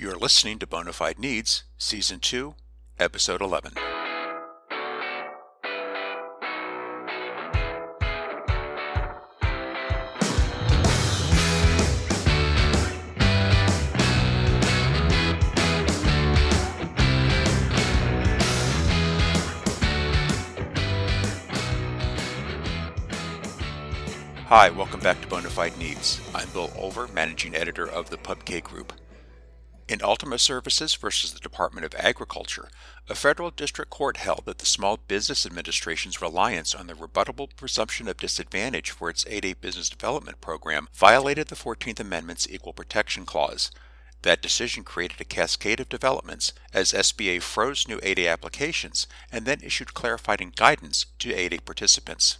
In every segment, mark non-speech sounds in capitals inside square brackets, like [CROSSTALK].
You're listening to Bonafide Needs, Season 2, Episode 11. Hi, welcome back to Bonafide Needs. I'm Bill Olver, Managing Editor of the PubK Group. In Ultima Services versus the Department of Agriculture, a federal district court held that the Small Business Administration's reliance on the rebuttable presumption of disadvantage for its 8A business development program violated the 14th Amendment's Equal Protection Clause. That decision created a cascade of developments as SBA froze new 8A applications and then issued clarifying guidance to 8A participants.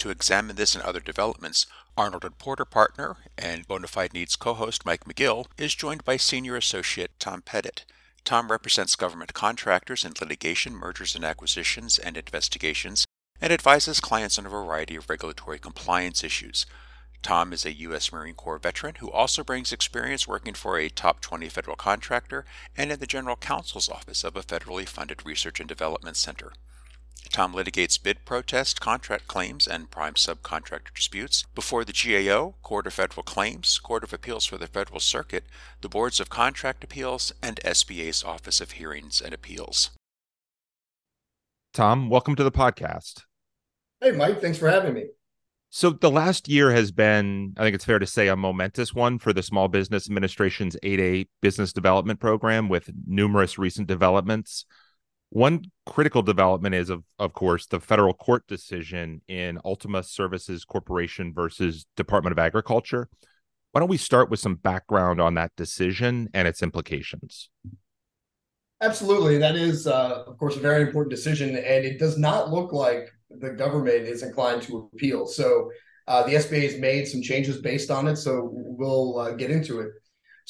To examine this and other developments, Arnold and Porter partner and Bonafide Needs co-host Mike McGill is joined by senior associate Tom Pettit. Tom represents government contractors in litigation, mergers and acquisitions, and investigations, and advises clients on a variety of regulatory compliance issues. Tom is a U.S. Marine Corps veteran who also brings experience working for a top 20 federal contractor and in the General Counsel's Office of a federally funded research and development center. Tom litigates bid protest, contract claims, and prime subcontractor disputes before the GAO, Court of Federal Claims, Court of Appeals for the Federal Circuit, the Boards of Contract Appeals, and SBA's Office of Hearings and Appeals. Tom, welcome to the podcast. Hey, Mike, thanks for having me. So, the last year has been, I think it's fair to say, a momentous one for the Small Business Administration's 8A business development program with numerous recent developments. One critical development is, of, of course, the federal court decision in Ultima Services Corporation versus Department of Agriculture. Why don't we start with some background on that decision and its implications? Absolutely. That is, uh, of course, a very important decision, and it does not look like the government is inclined to appeal. So uh, the SBA has made some changes based on it. So we'll uh, get into it.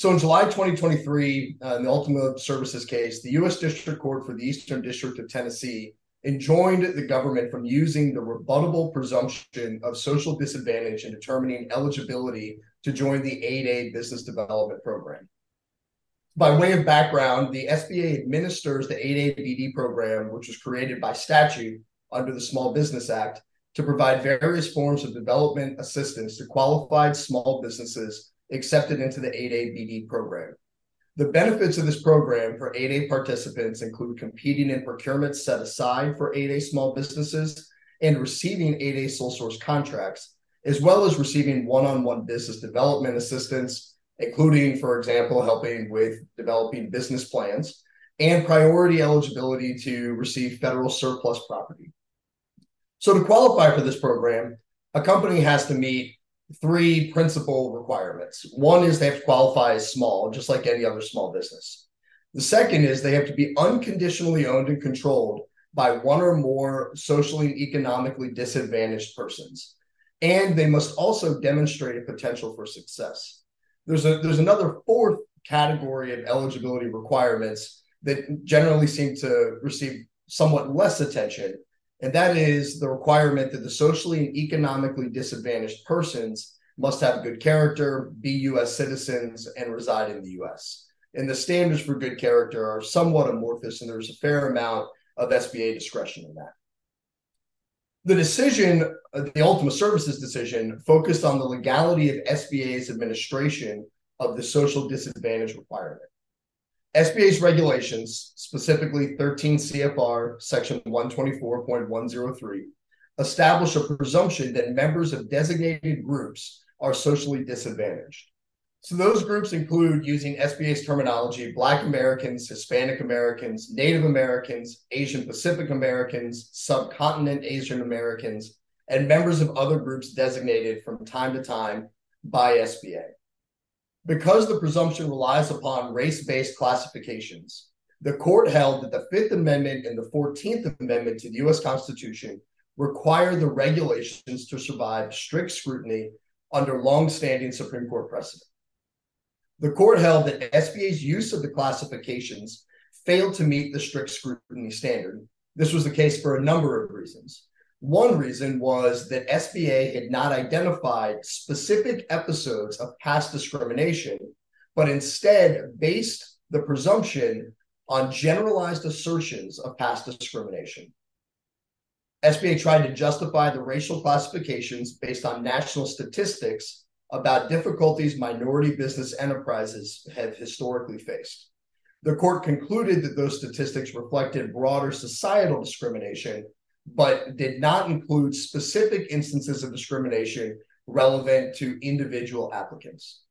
So in July 2023, uh, in the Ultima Services case, the U.S. District Court for the Eastern District of Tennessee enjoined the government from using the rebuttable presumption of social disadvantage in determining eligibility to join the 8A business development program. By way of background, the SBA administers the 8A BD program, which was created by statute under the Small Business Act to provide various forms of development assistance to qualified small businesses accepted into the 8A BD program. The benefits of this program for 8A participants include competing in procurements set aside for 8A small businesses and receiving 8A sole source contracts, as well as receiving one on one business development assistance, including, for example, helping with developing business plans and priority eligibility to receive federal surplus property. So, to qualify for this program, a company has to meet three principal requirements. One is they have to qualify as small, just like any other small business. The second is they have to be unconditionally owned and controlled by one or more socially and economically disadvantaged persons. And they must also demonstrate a potential for success. There's a there's another fourth category of eligibility requirements that generally seem to receive somewhat less attention, and that is the requirement that the socially and economically disadvantaged persons must have good character, be U.S. citizens, and reside in the U.S. And the standards for good character are somewhat amorphous, and there's a fair amount of SBA discretion in that. The decision, the Ultima Services decision, focused on the legality of SBA's administration of the social disadvantage requirement. SBA's regulations, specifically 13 CFR section 124.103, establish a presumption that members of designated groups are socially disadvantaged. So those groups include using SBA's terminology Black Americans, Hispanic Americans, Native Americans, Asian Pacific Americans, subcontinent Asian Americans, and members of other groups designated from time to time by SBA. Because the presumption relies upon race based classifications, the court held that the Fifth Amendment and the 14th Amendment to the U.S. Constitution require the regulations to survive strict scrutiny under long-standing Supreme Court precedent. The court held that SBA's use of the classifications failed to meet the strict scrutiny standard. This was the case for a number of reasons. One reason was that SBA had not identified specific episodes of past discrimination but instead based the presumption on generalized assertions of past discrimination. SBA tried to justify the racial classifications based on national statistics about difficulties minority business enterprises have historically faced. The court concluded that those statistics reflected broader societal discrimination, but did not include specific instances of discrimination relevant to individual applicants.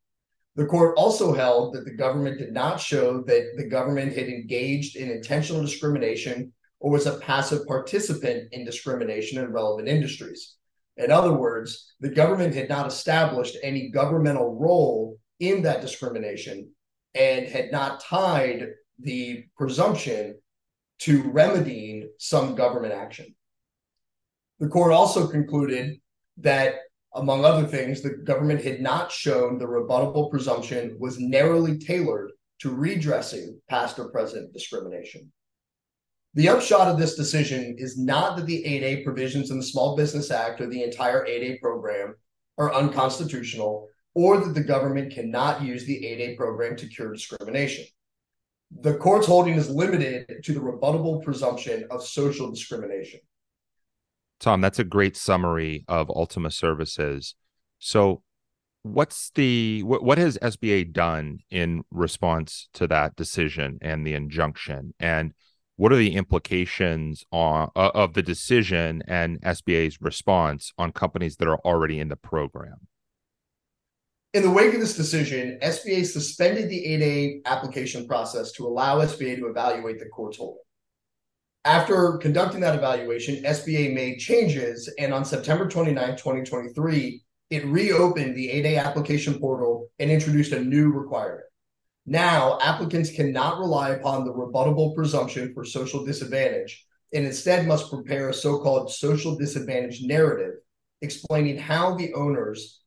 The court also held that the government did not show that the government had engaged in intentional discrimination or was a passive participant in discrimination in relevant industries. In other words, the government had not established any governmental role in that discrimination and had not tied the presumption to remedying some government action. The court also concluded that, among other things, the government had not shown the rebuttable presumption was narrowly tailored to redressing past or present discrimination. The upshot of this decision is not that the 8A provisions in the Small Business Act or the entire 8A program are unconstitutional or that the government cannot use the 8A program to cure discrimination. The court's holding is limited to the rebuttable presumption of social discrimination. Tom, that's a great summary of Ultima Services. So, what's the what, what has SBA done in response to that decision and the injunction? And what are the implications on, uh, of the decision and SBA's response on companies that are already in the program? In the wake of this decision, SBA suspended the 8A application process to allow SBA to evaluate the court's holding. After conducting that evaluation, SBA made changes, and on September 29, 2023, it reopened the 8A application portal and introduced a new requirement. Now, applicants cannot rely upon the rebuttable presumption for social disadvantage and instead must prepare a so called social disadvantage narrative explaining how the owners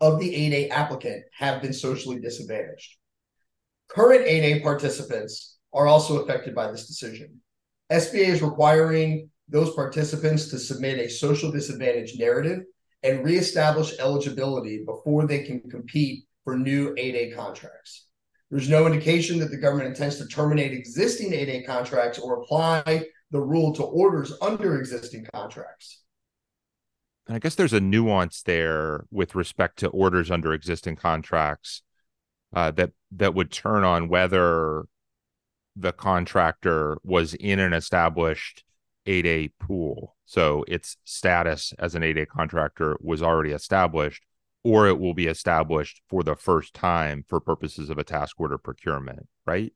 of the 8A applicant have been socially disadvantaged. Current 8A participants are also affected by this decision. SBA is requiring those participants to submit a social disadvantage narrative and reestablish eligibility before they can compete for new 8A contracts. There's no indication that the government intends to terminate existing 8A contracts or apply the rule to orders under existing contracts. And I guess there's a nuance there with respect to orders under existing contracts uh, that that would turn on whether the contractor was in an established 8A pool. So its status as an 8A contractor was already established, or it will be established for the first time for purposes of a task order procurement, right?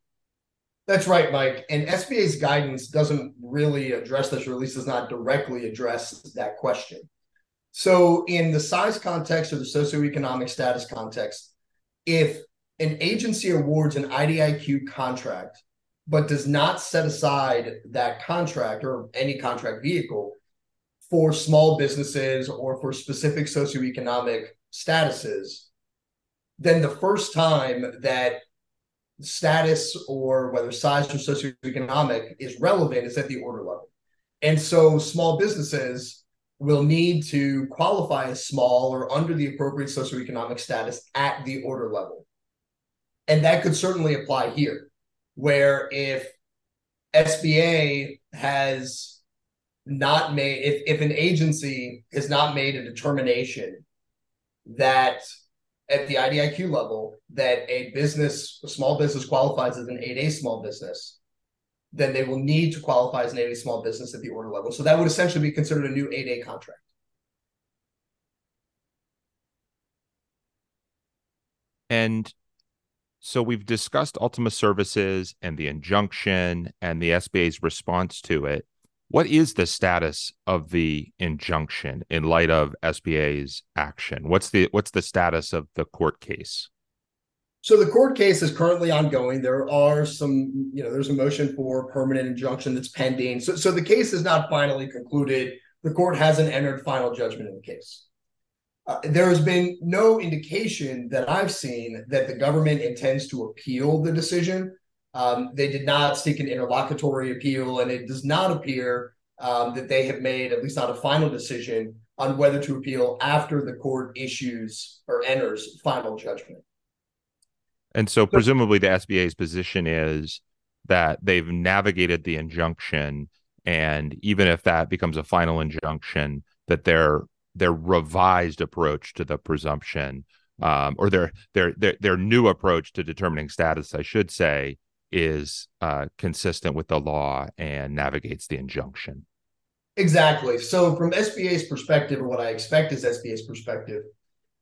That's right, Mike. And SBA's guidance doesn't really address this, or at least does not directly address that question. So, in the size context or the socioeconomic status context, if an agency awards an IDIQ contract but does not set aside that contract or any contract vehicle for small businesses or for specific socioeconomic statuses, then the first time that status or whether size or socioeconomic is relevant is at the order level. And so small businesses will need to qualify as small or under the appropriate socioeconomic status at the order level. And that could certainly apply here, where if SBA has not made, if, if an agency has not made a determination that at the IDIQ level that a business, a small business qualifies as an 8A small business, then they will need to qualify as an 8A small business at the order level. So that would essentially be considered a new 8A contract. And so we've discussed Ultima Services and the injunction and the SBA's response to it. What is the status of the injunction in light of SBA's action? What's the what's the status of the court case? So the court case is currently ongoing. There are some, you know, there's a motion for permanent injunction that's pending. So, so the case is not finally concluded. The court hasn't entered final judgment in the case. Uh, there has been no indication that I've seen that the government intends to appeal the decision. Um, they did not seek an interlocutory appeal, and it does not appear um, that they have made, at least not a final decision, on whether to appeal after the court issues or enters final judgment. And so, presumably, the SBA's position is that they've navigated the injunction, and even if that becomes a final injunction, that their their revised approach to the presumption, um, or their their their their new approach to determining status, I should say, is uh, consistent with the law and navigates the injunction. Exactly. So, from SBA's perspective, or what I expect is SBA's perspective,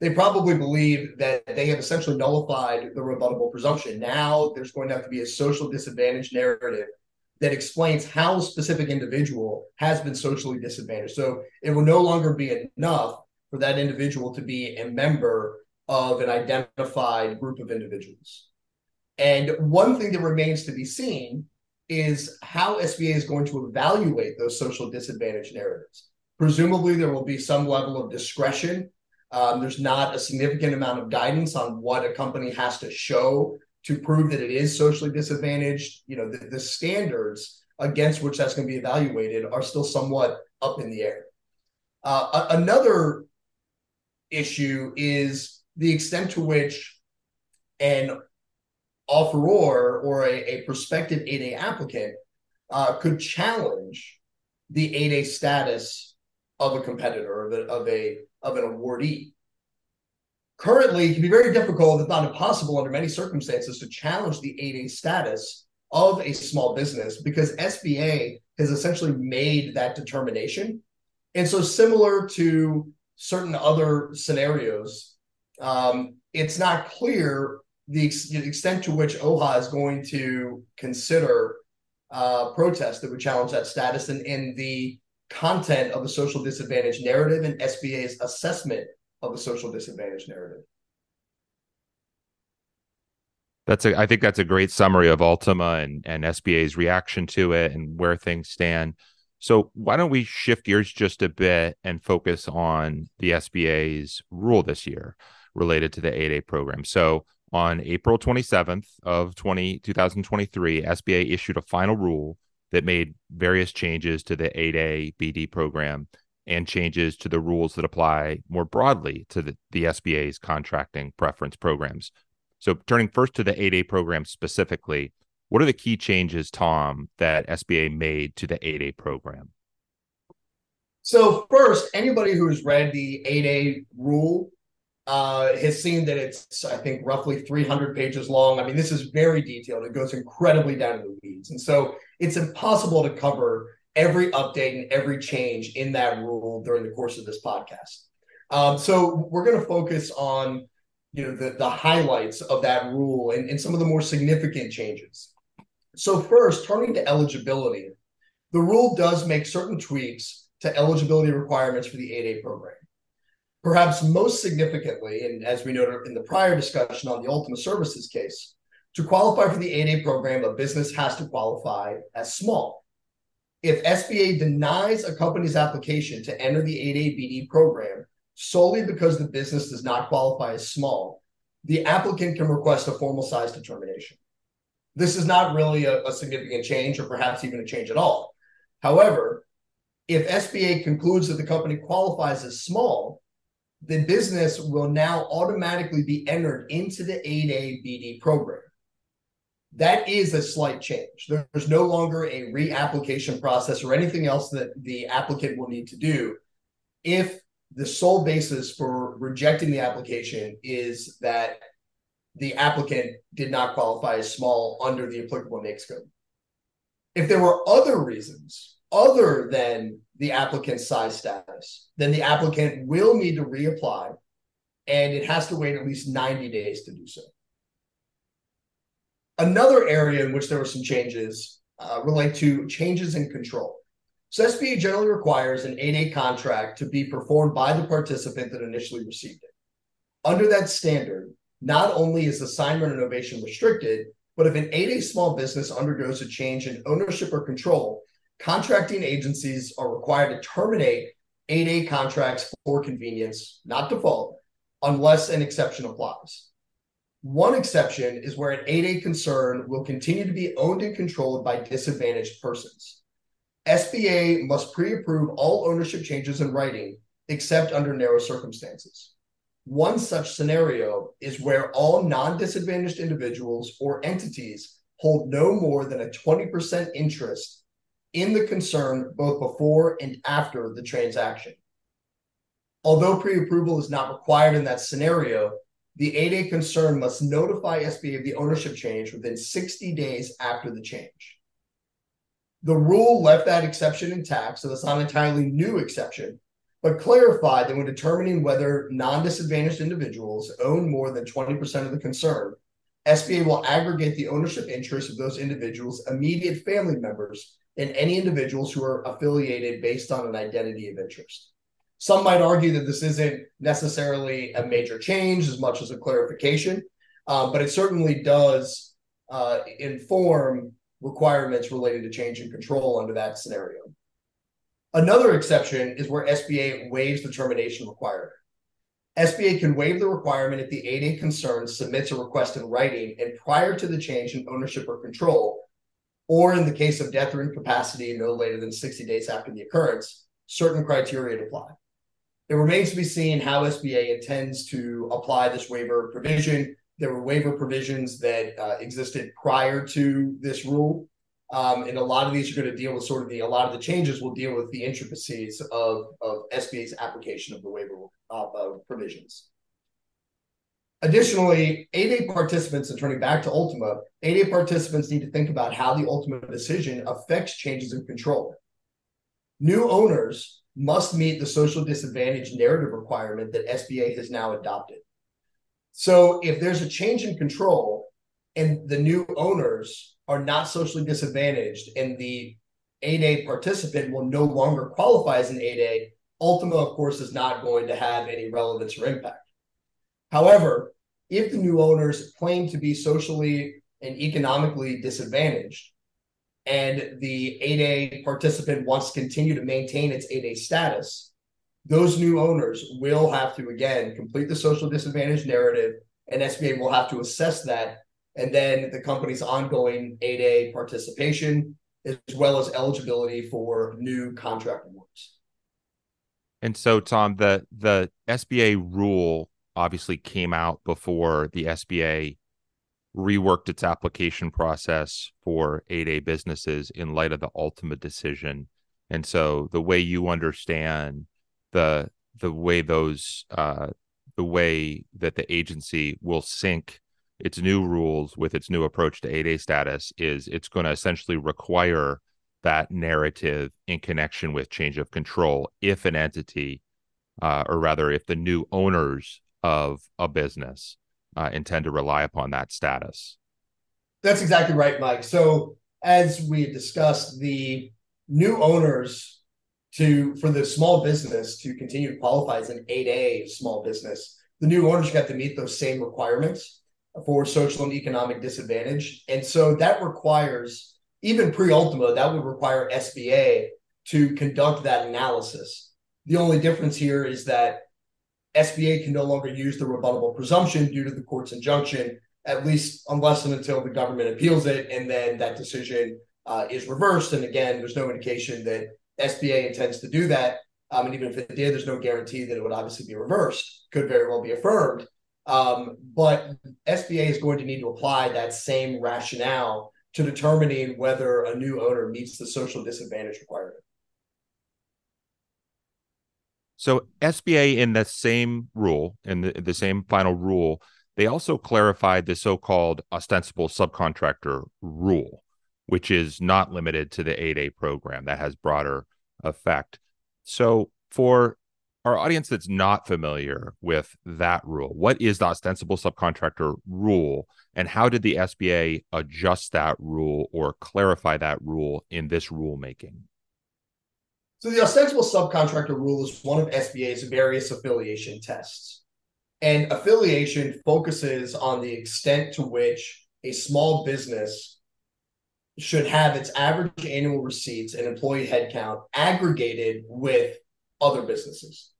they probably believe that they have essentially nullified the rebuttable presumption. Now, there's going to have to be a social disadvantage narrative that explains how a specific individual has been socially disadvantaged. So, it will no longer be enough for that individual to be a member of an identified group of individuals. And one thing that remains to be seen is how SBA is going to evaluate those social disadvantage narratives. Presumably, there will be some level of discretion. Um, there's not a significant amount of guidance on what a company has to show to prove that it is socially disadvantaged. You know, the, the standards against which that's going to be evaluated are still somewhat up in the air. Uh, a- another issue is the extent to which an offeror or a, a prospective 8A applicant uh, could challenge the 8A status of a competitor of, a, of a of an awardee. Currently, it can be very difficult, if not impossible, under many circumstances, to challenge the 8A status of a small business because SBA has essentially made that determination. And so, similar to certain other scenarios, um, it's not clear the, ex- the extent to which OHA is going to consider uh, protests that would challenge that status and, and the content of the social disadvantage narrative and SBA's assessment of the social disadvantage narrative. That's a, I think that's a great summary of Ultima and, and SBA's reaction to it and where things stand. So why don't we shift gears just a bit and focus on the SBA's rule this year related to the 8A program. So on April 27th of 20, 2023, SBA issued a final rule that made various changes to the 8A BD program and changes to the rules that apply more broadly to the, the SBA's contracting preference programs. So, turning first to the 8A program specifically, what are the key changes, Tom, that SBA made to the 8A program? So, first, anybody who has read the 8A rule uh, has seen that it's, I think, roughly 300 pages long. I mean, this is very detailed. It goes incredibly down to the weeds. And so it's impossible to cover every update and every change in that rule during the course of this podcast. Um, so we're going to focus on you know the, the highlights of that rule and, and some of the more significant changes. So first, turning to eligibility, the rule does make certain tweaks to eligibility requirements for the 8A program. Perhaps most significantly, and as we noted in the prior discussion on the Ultima Services case, to qualify for the 8A program, a business has to qualify as small. If SBA denies a company's application to enter the 8A BD program solely because the business does not qualify as small, the applicant can request a formal size determination. This is not really a, a significant change or perhaps even a change at all. However, if SBA concludes that the company qualifies as small, the business will now automatically be entered into the 8A BD program. That is a slight change. There's no longer a reapplication process or anything else that the applicant will need to do if the sole basis for rejecting the application is that the applicant did not qualify as small under the applicable NAICS code. If there were other reasons other than the applicant's size status, then the applicant will need to reapply and it has to wait at least 90 days to do so. Another area in which there were some changes uh, relate to changes in control. So SBA generally requires an 8A contract to be performed by the participant that initially received it. Under that standard, not only is assignment and novation restricted, but if an 8A small business undergoes a change in ownership or control, contracting agencies are required to terminate 8A contracts for convenience, not default, unless an exception applies. One exception is where an 8A concern will continue to be owned and controlled by disadvantaged persons. SBA must pre approve all ownership changes in writing except under narrow circumstances. One such scenario is where all non disadvantaged individuals or entities hold no more than a 20% interest in the concern both before and after the transaction. Although pre approval is not required in that scenario, the 8A concern must notify SBA of the ownership change within 60 days after the change. The rule left that exception intact, so that's not an entirely new exception, but clarified that when determining whether non disadvantaged individuals own more than 20% of the concern, SBA will aggregate the ownership interests of those individuals' immediate family members and any individuals who are affiliated based on an identity of interest. Some might argue that this isn't necessarily a major change as much as a clarification, uh, but it certainly does uh, inform requirements related to change in control under that scenario. Another exception is where SBA waives the termination requirement. SBA can waive the requirement if the 8A concern submits a request in writing and prior to the change in ownership or control, or in the case of death or incapacity no later than 60 days after the occurrence, certain criteria apply. It remains to be seen how SBA intends to apply this waiver provision. There were waiver provisions that uh, existed prior to this rule. Um, and a lot of these are going to deal with sort of the, a lot of the changes will deal with the intricacies of, of SBA's application of the waiver uh, uh, provisions. Additionally, 8A participants, and turning back to Ultima, 8A participants need to think about how the Ultima decision affects changes in control. New owners must meet the social disadvantage narrative requirement that SBA has now adopted. So if there's a change in control and the new owners are not socially disadvantaged and the 8A participant will no longer qualify as an 8A, Ultima, of course, is not going to have any relevance or impact. However, if the new owners claim to be socially and economically disadvantaged, and the 8A participant wants to continue to maintain its 8A status, those new owners will have to, again, complete the social disadvantage narrative, and SBA will have to assess that and then the company's ongoing 8A participation, as well as eligibility for new contract awards. And so, Tom, the the SBA rule obviously came out before the SBA reworked its application process for 8A businesses in light of the Ultima decision. And so, the way you understand the the way those uh, the way that the agency will sync its new rules with its new approach to 8A status is it's going to essentially require that narrative in connection with change of control if an entity, uh, or rather, if the new owners of a business uh, intend to rely upon that status. That's exactly right, Mike. So, as we discussed, the new owners to for the small business to continue to qualify as an 8A small business, the new owners got to meet those same requirements for social and economic disadvantage. And so that requires, even pre Ultima, that would require SBA to conduct that analysis. The only difference here is that SBA can no longer use the rebuttable presumption due to the court's injunction, at least unless and until the government appeals it, and then that decision uh, is reversed. And again, there's no indication that SBA intends to do that. Um, and even if it did, there's no guarantee that it would obviously be reversed. Could very well be affirmed. Um, but SBA is going to need to apply that same rationale to determining whether a new owner meets the social disadvantage requirement. So SBA in the same rule, in the, the same final rule, they also clarified the so-called ostensible subcontractor rule, which is not limited to the 8A program. That has broader effect. So for our audience that's not familiar with that rule, what is the ostensible subcontractor rule, and how did the SBA adjust that rule or clarify that rule in this rulemaking? So, the ostensible subcontractor rule is one of SBA's various affiliation tests. And affiliation focuses on the extent to which a small business should have its average annual receipts and employee headcount aggregated with other businesses.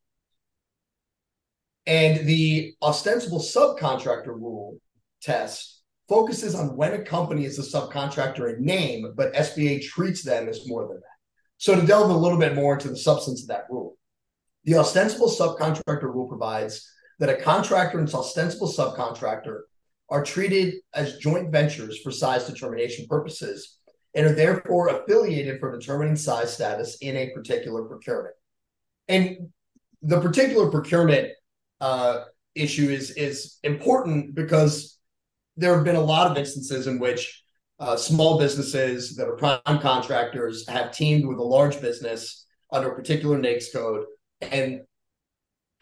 And the ostensible subcontractor rule test focuses on when a company is a subcontractor in name, but SBA treats them as more than that. So, to delve a little bit more into the substance of that rule, the ostensible subcontractor rule provides that a contractor and its ostensible subcontractor are treated as joint ventures for size determination purposes and are therefore affiliated for determining size status in a particular procurement. And the particular procurement uh, issue is is important because there have been a lot of instances in which uh, small businesses that are prime contractors have teamed with a large business under a particular NAICS code, and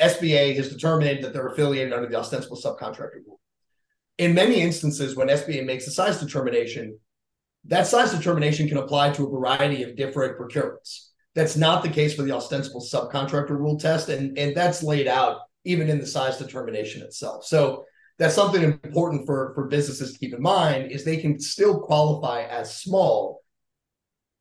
SBA has determined that they're affiliated under the ostensible subcontractor rule. In many instances, when SBA makes a size determination, that size determination can apply to a variety of different procurements. That's not the case for the ostensible subcontractor rule test, and, and that's laid out even in the size determination itself. So that's something important for, for businesses to keep in mind is they can still qualify as small,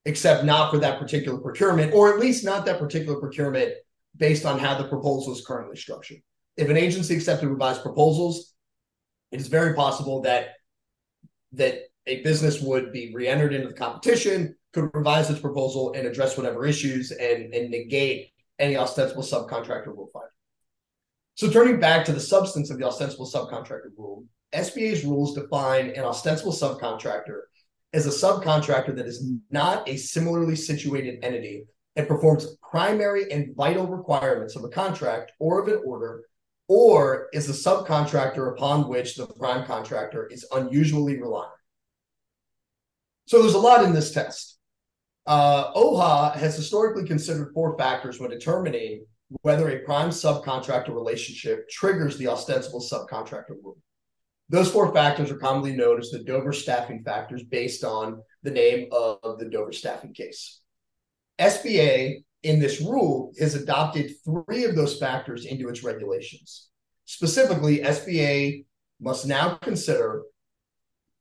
except not for that particular procurement, or at least not that particular procurement based on how the proposal is currently structured. If an agency accepted revised proposals, it is very possible that that a business would be re-entered into the competition, could revise its proposal and address whatever issues and, and negate any ostensible subcontractor rule five. So turning back to the substance of the ostensible subcontractor rule, SBA's rules define an ostensible subcontractor as a subcontractor that is not a similarly situated entity and performs primary and vital requirements of a contract or of an order, or is a subcontractor upon which the prime contractor is unusually reliant. So there's a lot in this test. Uh, OHA has historically considered four factors when determining whether a prime subcontractor relationship triggers the ostensible subcontractor rule. Those four factors are commonly known as the Dover staffing factors based on the name of the Dover staffing case. SBA in this rule has adopted three of those factors into its regulations. Specifically, SBA must now consider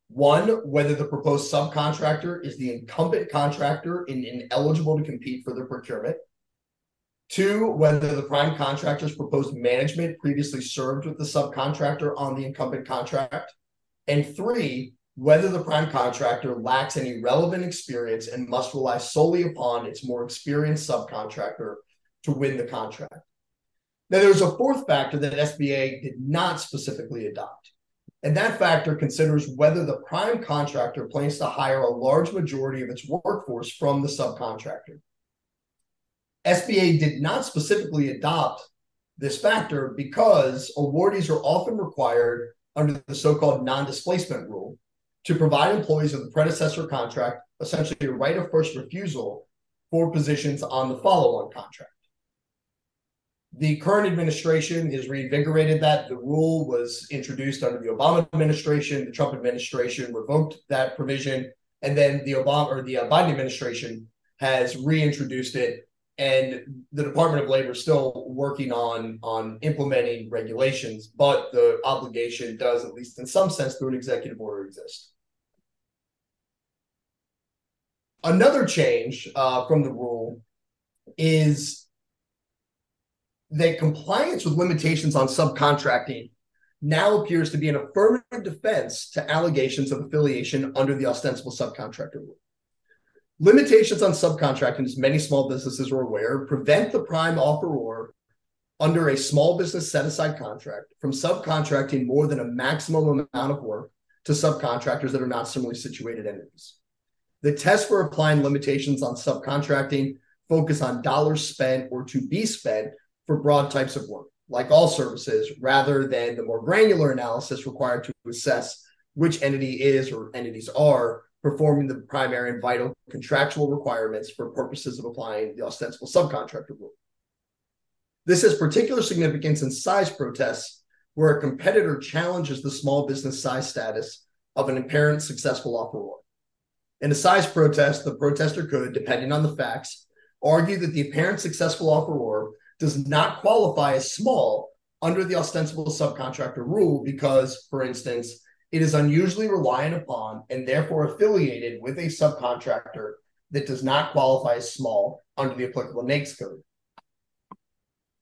one, whether the proposed subcontractor is the incumbent contractor and ineligible to compete for the procurement. Two, whether the prime contractor's proposed management previously served with the subcontractor on the incumbent contract. And three, whether the prime contractor lacks any relevant experience and must rely solely upon its more experienced subcontractor to win the contract. Now, there's a fourth factor that SBA did not specifically adopt. And that factor considers whether the prime contractor plans to hire a large majority of its workforce from the subcontractor. SBA did not specifically adopt this factor because awardees are often required under the so-called non-displacement rule to provide employees of the predecessor contract essentially a right of first refusal for positions on the follow-on contract. The current administration has reinvigorated that. The rule was introduced under the Obama administration. The Trump administration revoked that provision, and then the Obama or the uh, Biden administration has reintroduced it and the Department of Labor is still working on on implementing regulations, but the obligation does, at least in some sense, through an executive order, exist. Another change uh, from the rule is that compliance with limitations on subcontracting now appears to be an affirmative defense to allegations of affiliation under the ostensible subcontractor rule. Limitations on subcontracting, as many small businesses are aware, prevent the prime offeror under a small business set aside contract from subcontracting more than a maximum amount of work to subcontractors that are not similarly situated entities. The test for applying limitations on subcontracting focus on dollars spent or to be spent for broad types of work, like all services, rather than the more granular analysis required to assess which entity is or entities are performing the primary and vital contractual requirements for purposes of applying the ostensible subcontractor rule. This has particular significance in size protests where a competitor challenges the small business size status of an apparent successful offeror. In a size protest, the protester could, depending on the facts, argue that the apparent successful offeror does not qualify as small under the ostensible subcontractor rule because, for instance, it is unusually reliant upon and therefore affiliated with a subcontractor that does not qualify as small under the applicable NAICS code.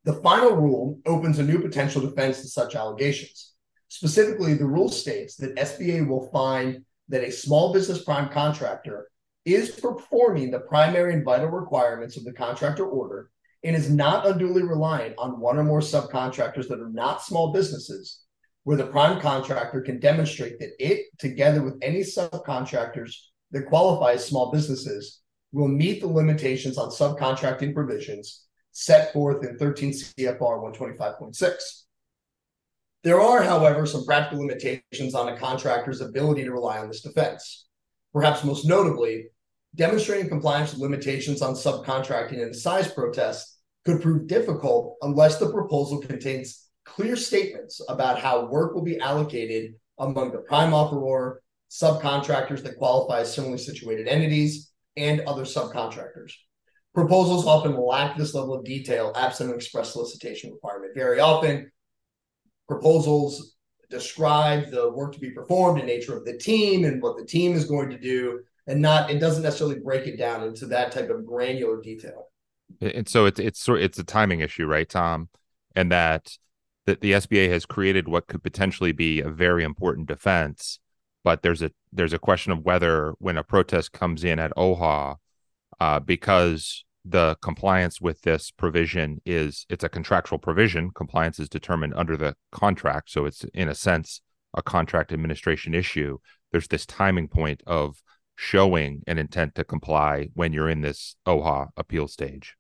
The final rule opens a new potential defense to such allegations. Specifically, the rule states that SBA will find that a small business prime contractor is performing the primary and vital requirements of the contractor order and is not unduly reliant on one or more subcontractors that are not small businesses, where the prime contractor can demonstrate that it, together with any subcontractors that qualify as small businesses, will meet the limitations on subcontracting provisions set forth in 13 CFR 125.6. There are, however, some practical limitations on a contractor's ability to rely on this defense. Perhaps most notably, demonstrating compliance with limitations on subcontracting in a size protest could prove difficult unless the proposal contains clear statements about how work will be allocated among the prime offeror, subcontractors that qualify as similarly situated entities, and other subcontractors. Proposals often lack this level of detail absent an express solicitation requirement. Very often, proposals describe the work to be performed, and nature of the team, and what the team is going to do, and not it doesn't necessarily break it down into that type of granular detail. And so it's it's sort it's a timing issue, right, Tom? And that that the SBA has created what could potentially be a very important defense, but there's a there's a question of whether when a protest comes in at OHA, uh, because the compliance with this provision is it's a contractual provision. Compliance is determined under the contract, so it's in a sense a contract administration issue. There's this timing point of showing an intent to comply when you're in this OHA appeal stage.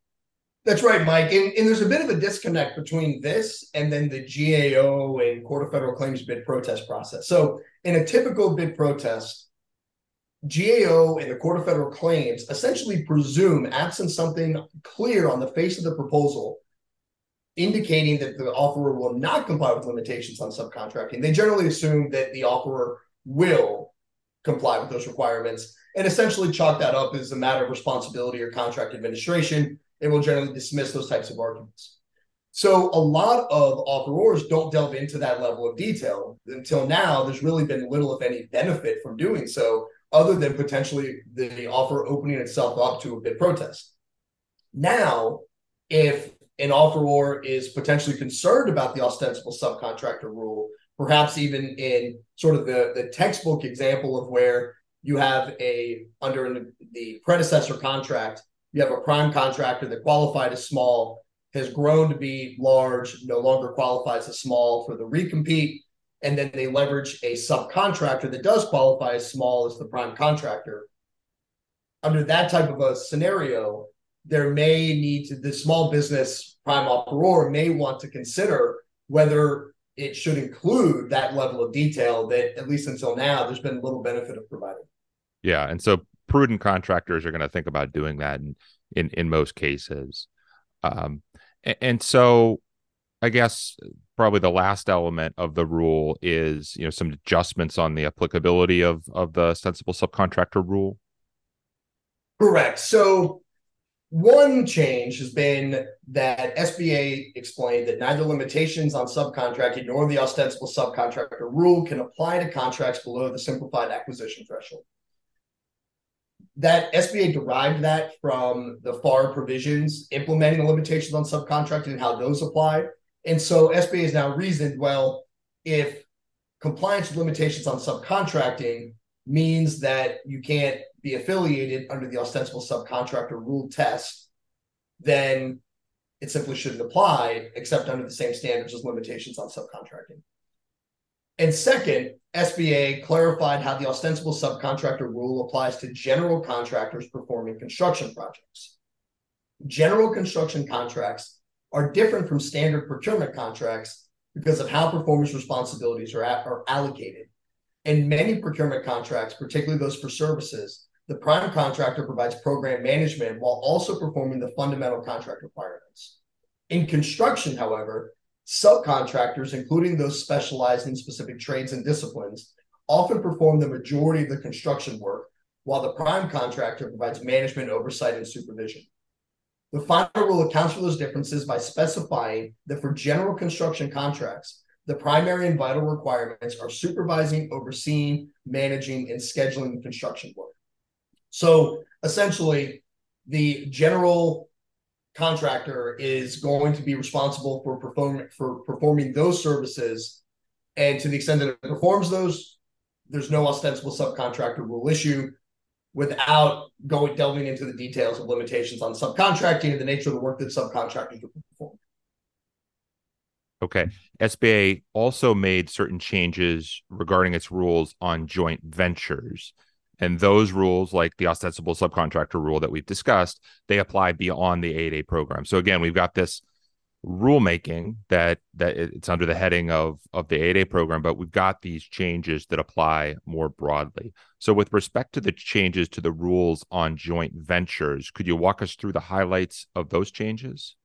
That's right, Mike. And, and, there's a bit of a disconnect between this and then the GAO and Court of Federal Claims bid protest process. So, in a typical bid protest, GAO and the Court of Federal Claims essentially presume, absent something clear on the face of the proposal, indicating that the offeror will not comply with limitations on subcontracting. They generally assume that the offeror will comply with those requirements and essentially chalk that up as a matter of responsibility or contract administration and will generally dismiss those types of arguments. So a lot of offerors don't delve into that level of detail. Until now, there's really been little, if any, benefit from doing so, other than potentially the offer opening itself up to a bid protest. Now, if an offeror is potentially concerned about the ostensible subcontractor rule, perhaps even in sort of the, the textbook example of where you have a under the predecessor contract you have a prime contractor that qualified as small has grown to be large no longer qualifies as small for the recompete and then they leverage a subcontractor that does qualify as small as the prime contractor under that type of a scenario there may need to the small business prime offeror may want to consider whether it should include that level of detail that at least until now there's been little benefit of providing. Yeah, and so prudent contractors are going to think about doing that in in, in most cases. Um, and, and so I guess probably the last element of the rule is you know some adjustments on the applicability of of the ostensible subcontractor rule. Correct. So one change has been that SBA explained that neither limitations on subcontracting nor the ostensible subcontractor rule can apply to contracts below the simplified acquisition threshold. That SBA derived that from the FAR provisions implementing the limitations on subcontracting and how those apply. And so SBA has now reasoned well, if compliance with limitations on subcontracting means that you can't be affiliated under the ostensible subcontractor rule test, then it simply shouldn't apply except under the same standards as limitations on subcontracting. And second, SBA clarified how the ostensible subcontractor rule applies to general contractors performing construction projects. General construction contracts are different from standard procurement contracts because of how performance responsibilities are, at, are allocated. In many procurement contracts, particularly those for services, the prime contractor provides program management while also performing the fundamental contract requirements. In construction, however, subcontractors, including those specialized in specific trades and disciplines, often perform the majority of the construction work, while the prime contractor provides management, oversight, and supervision. The final rule accounts for those differences by specifying that for general construction contracts, the primary and vital requirements are supervising, overseeing, managing, and scheduling construction work. So essentially, the general contractor is going to be responsible for performing for performing those services, and to the extent that it performs those, there's no ostensible subcontractor rule issue. without going delving into the details of limitations on subcontracting and the nature of the work that subcontractors would perform. Okay. SBA also made certain changes regarding its rules on joint ventures. And those rules, like the ostensible subcontractor rule that we've discussed, they apply beyond the 8A program. So again, we've got this rulemaking that that it's under the heading of of the 8A program, but we've got these changes that apply more broadly. So with respect to the changes to the rules on joint ventures, could you walk us through the highlights of those changes?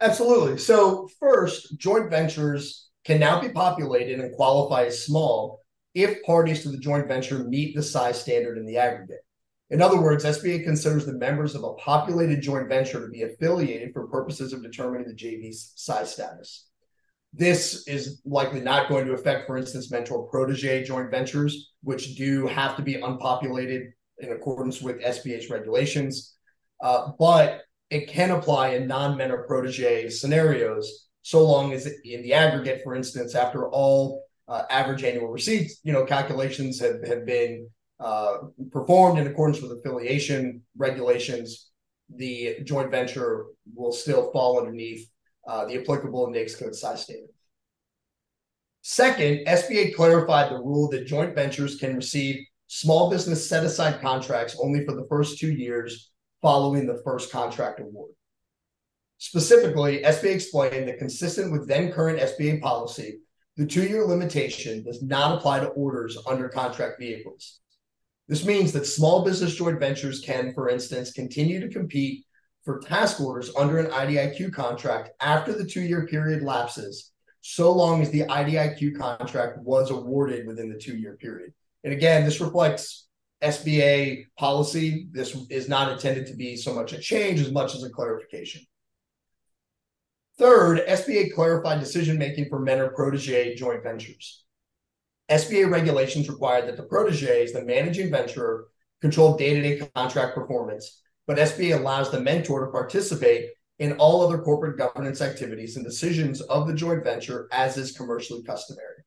Absolutely. So first, joint ventures can now be populated and qualify as small if parties to the joint venture meet the size standard in the aggregate. In other words, SBA considers the members of a populated joint venture to be affiliated for purposes of determining the JV's size status. This is likely not going to affect, for instance, mentor protege joint ventures, which do have to be unpopulated in accordance with SBA's regulations. Uh, but it can apply in non-mentor protege scenarios, so long as in the aggregate, for instance, after all uh, average annual receipts, you know, calculations have, have been uh, performed in accordance with affiliation regulations, the joint venture will still fall underneath uh, the applicable NAICS code size standard. Second, SBA clarified the rule that joint ventures can receive small business set aside contracts only for the first two years following the first contract award. Specifically, SBA explained that consistent with then current SBA policy, the two year limitation does not apply to orders under contract vehicles. This means that small business joint ventures can, for instance, continue to compete for task orders under an IDIQ contract after the two year period lapses, so long as the IDIQ contract was awarded within the two year period. And again, this reflects SBA policy. This is not intended to be so much a change as much as a clarification. Third, SBA clarified decision making for mentor protege joint ventures. SBA regulations required that the protege, the managing venturer, control day to day contract performance, but SBA allows the mentor to participate in all other corporate governance activities and decisions of the joint venture as is commercially customary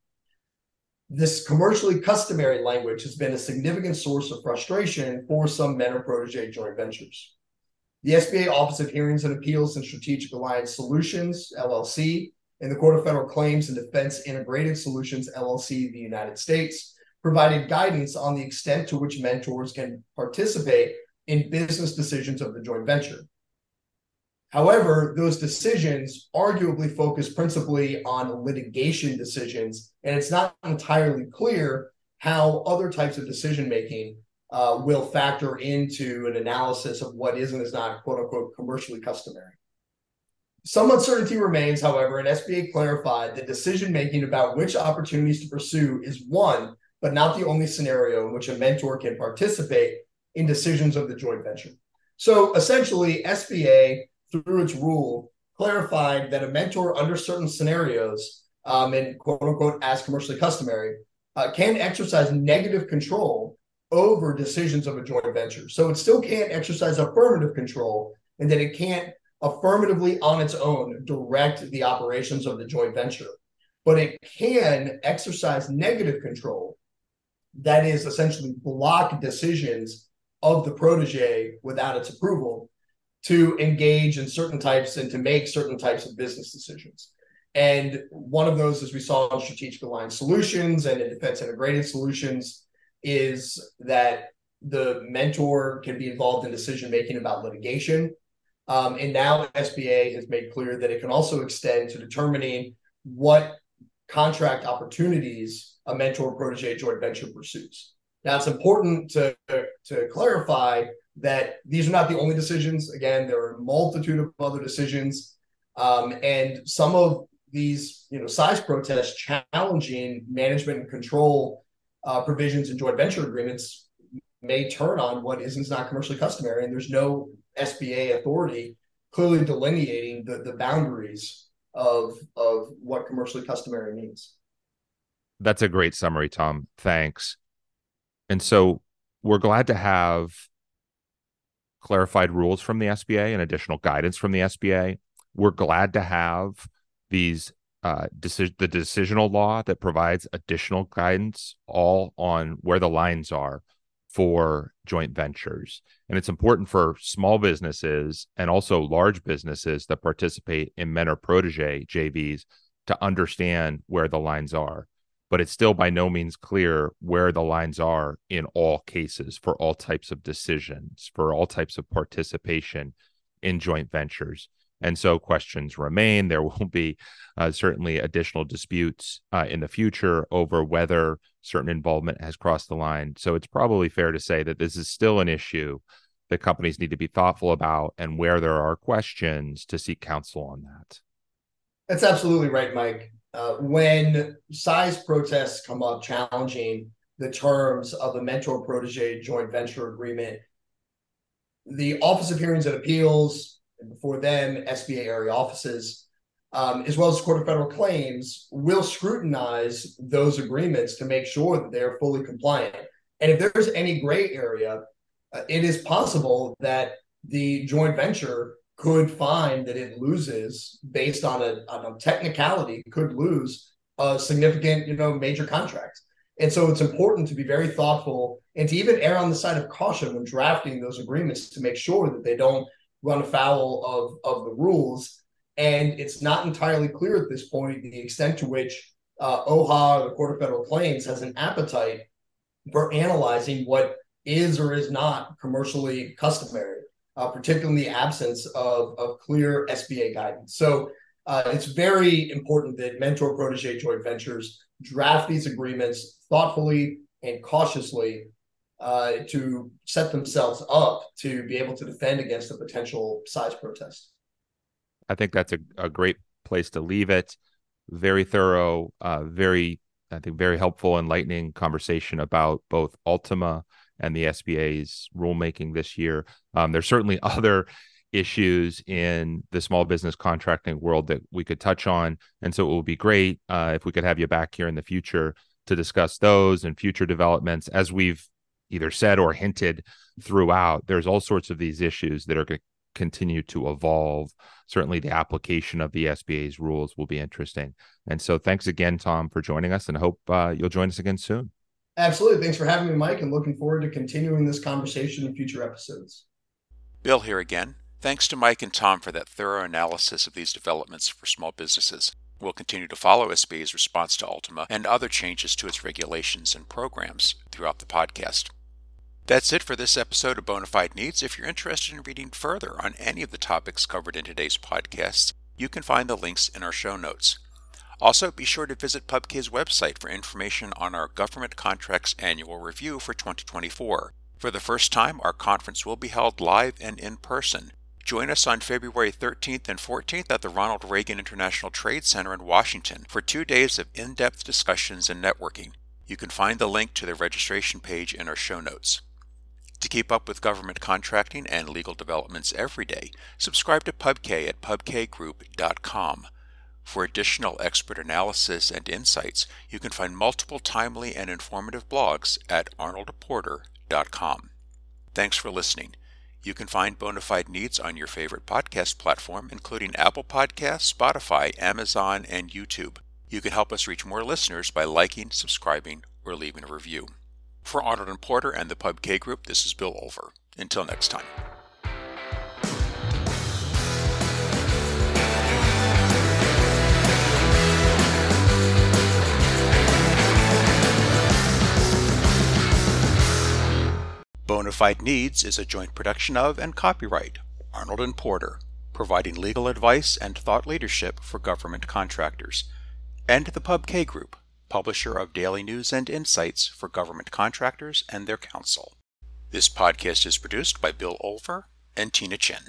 this commercially customary language has been a significant source of frustration for some mentor protege joint ventures. The SBA Office of Hearings and Appeals and Strategic Alliance Solutions, LLC, and the Court of Federal Claims and Defense Integrated Solutions, LLC, the United States, provided guidance on the extent to which mentors can participate in business decisions of the joint venture. However, those decisions arguably focus principally on litigation decisions, and it's not entirely clear how other types of decision making uh, will factor into an analysis of what is and is not quote unquote commercially customary. Some uncertainty remains, however, and SBA clarified that decision making about which opportunities to pursue is one, but not the only scenario in which a mentor can participate in decisions of the joint venture. So essentially, SBA through its rule, clarified that a mentor under certain scenarios, um, and quote unquote as commercially customary, uh, can exercise negative control over decisions of a joint venture. So it still can't exercise affirmative control, and that it can't affirmatively on its own direct the operations of the joint venture, but it can exercise negative control. That is essentially block decisions of the protege without its approval to engage in certain types and to make certain types of business decisions. And one of those, as we saw in strategic alliance solutions and in defense integrated solutions, is that the mentor can be involved in decision making about litigation. Um, and now SBA has made clear that it can also extend to determining what contract opportunities a mentor protege joint venture pursues. Now, it's important to, to clarify that these are not the only decisions. Again, there are a multitude of other decisions, um, and some of these, you know, size protests challenging management and control uh, provisions in joint venture agreements may turn on what is and not commercially customary, and there's no SBA authority clearly delineating the, the boundaries of of what commercially customary means. That's a great summary, Tom. Thanks. And so we're glad to have clarified rules from the SBA and additional guidance from the SBA. We're glad to have these uh, the decisional law that provides additional guidance all on where the lines are for joint ventures. And it's important for small businesses and also large businesses that participate in mentor protege JVs to understand where the lines are. But it's still by no means clear where the lines are in all cases for all types of decisions, for all types of participation in joint ventures. And so questions remain. There [LAUGHS] will be uh, certainly additional disputes uh, in the future over whether certain involvement has crossed the line. So it's probably fair to say that this is still an issue that companies need to be thoughtful about and where there are questions to seek counsel on that. That's absolutely right, Mike. Uh, when size protests come up challenging the terms of the mentor protege joint venture agreement, the Office of Hearings and Appeals, and before them, SBA area offices, um, as well as the Court of Federal Claims, will scrutinize those agreements to make sure that they are fully compliant. And if there's any gray area, uh, it is possible that the joint venture could find that it loses based on a, on a technicality, could lose a significant, you know, major contract. And so it's important to be very thoughtful and to even err on the side of caution when drafting those agreements to make sure that they don't run afoul of, of the rules. And it's not entirely clear at this point the extent to which uh, OHA, the Court of Federal Claims, has an appetite for analyzing what is or is not commercially customary, uh, particularly in the absence of, of clear SBA guidance. So uh, it's very important that mentor protege joint ventures draft these agreements thoughtfully and cautiously uh, to set themselves up to be able to defend against a potential size protest. I think that's a, a great place to leave it. Very thorough, uh, very, I think, very helpful, enlightening conversation about both Ultima and the SBA's rulemaking this year. Um, there's certainly [LAUGHS] other issues in the small business contracting world that we could touch on. And so it would be great uh, if we could have you back here in the future to discuss those and future developments. As we've either said or hinted throughout, there's all sorts of these issues that are going to continue to evolve. Certainly, the application of the SBA's rules will be interesting. And so, thanks again, Tom, for joining us, and hope uh, you'll join us again soon. Absolutely. Thanks for having me, Mike, and looking forward to continuing this conversation in future episodes. Bill here again. Thanks to Mike and Tom for that thorough analysis of these developments for small businesses. We'll continue to follow SBA's response to Ultima and other changes to its regulations and programs throughout the podcast. That's it for this episode of Bonafide Needs. If you're interested in reading further on any of the topics covered in today's podcast, you can find the links in our show notes. Also, be sure to visit PubK's website for information on our Government Contracts Annual Review for 2024. For the first time, our conference will be held live and in person. Join us on February 13th and 14th at the Ronald Reagan International Trade Center in Washington for two days of in depth discussions and networking. You can find the link to the registration page in our show notes. To keep up with government contracting and legal developments every day, subscribe to PubK at pubkgroup.com. For additional expert analysis and insights, you can find multiple timely and informative blogs at arnoldporter.com. Thanks for listening. You can find Bonafide Needs on your favorite podcast platform, including Apple Podcasts, Spotify, Amazon, and YouTube. You can help us reach more listeners by liking, subscribing, or leaving a review. For Arnold and Porter and the Pub K Group, this is Bill Olver. Until next time. Bonafide Needs is a joint production of and copyright Arnold and Porter, providing legal advice and thought leadership for government contractors, and the Pub K Group, publisher of daily news and insights for government contractors and their counsel. This podcast is produced by Bill Olver and Tina Chin.